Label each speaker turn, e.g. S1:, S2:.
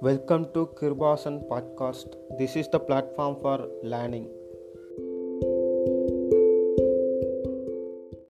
S1: Welcome to Kirbasan podcast. This is the platform for learning.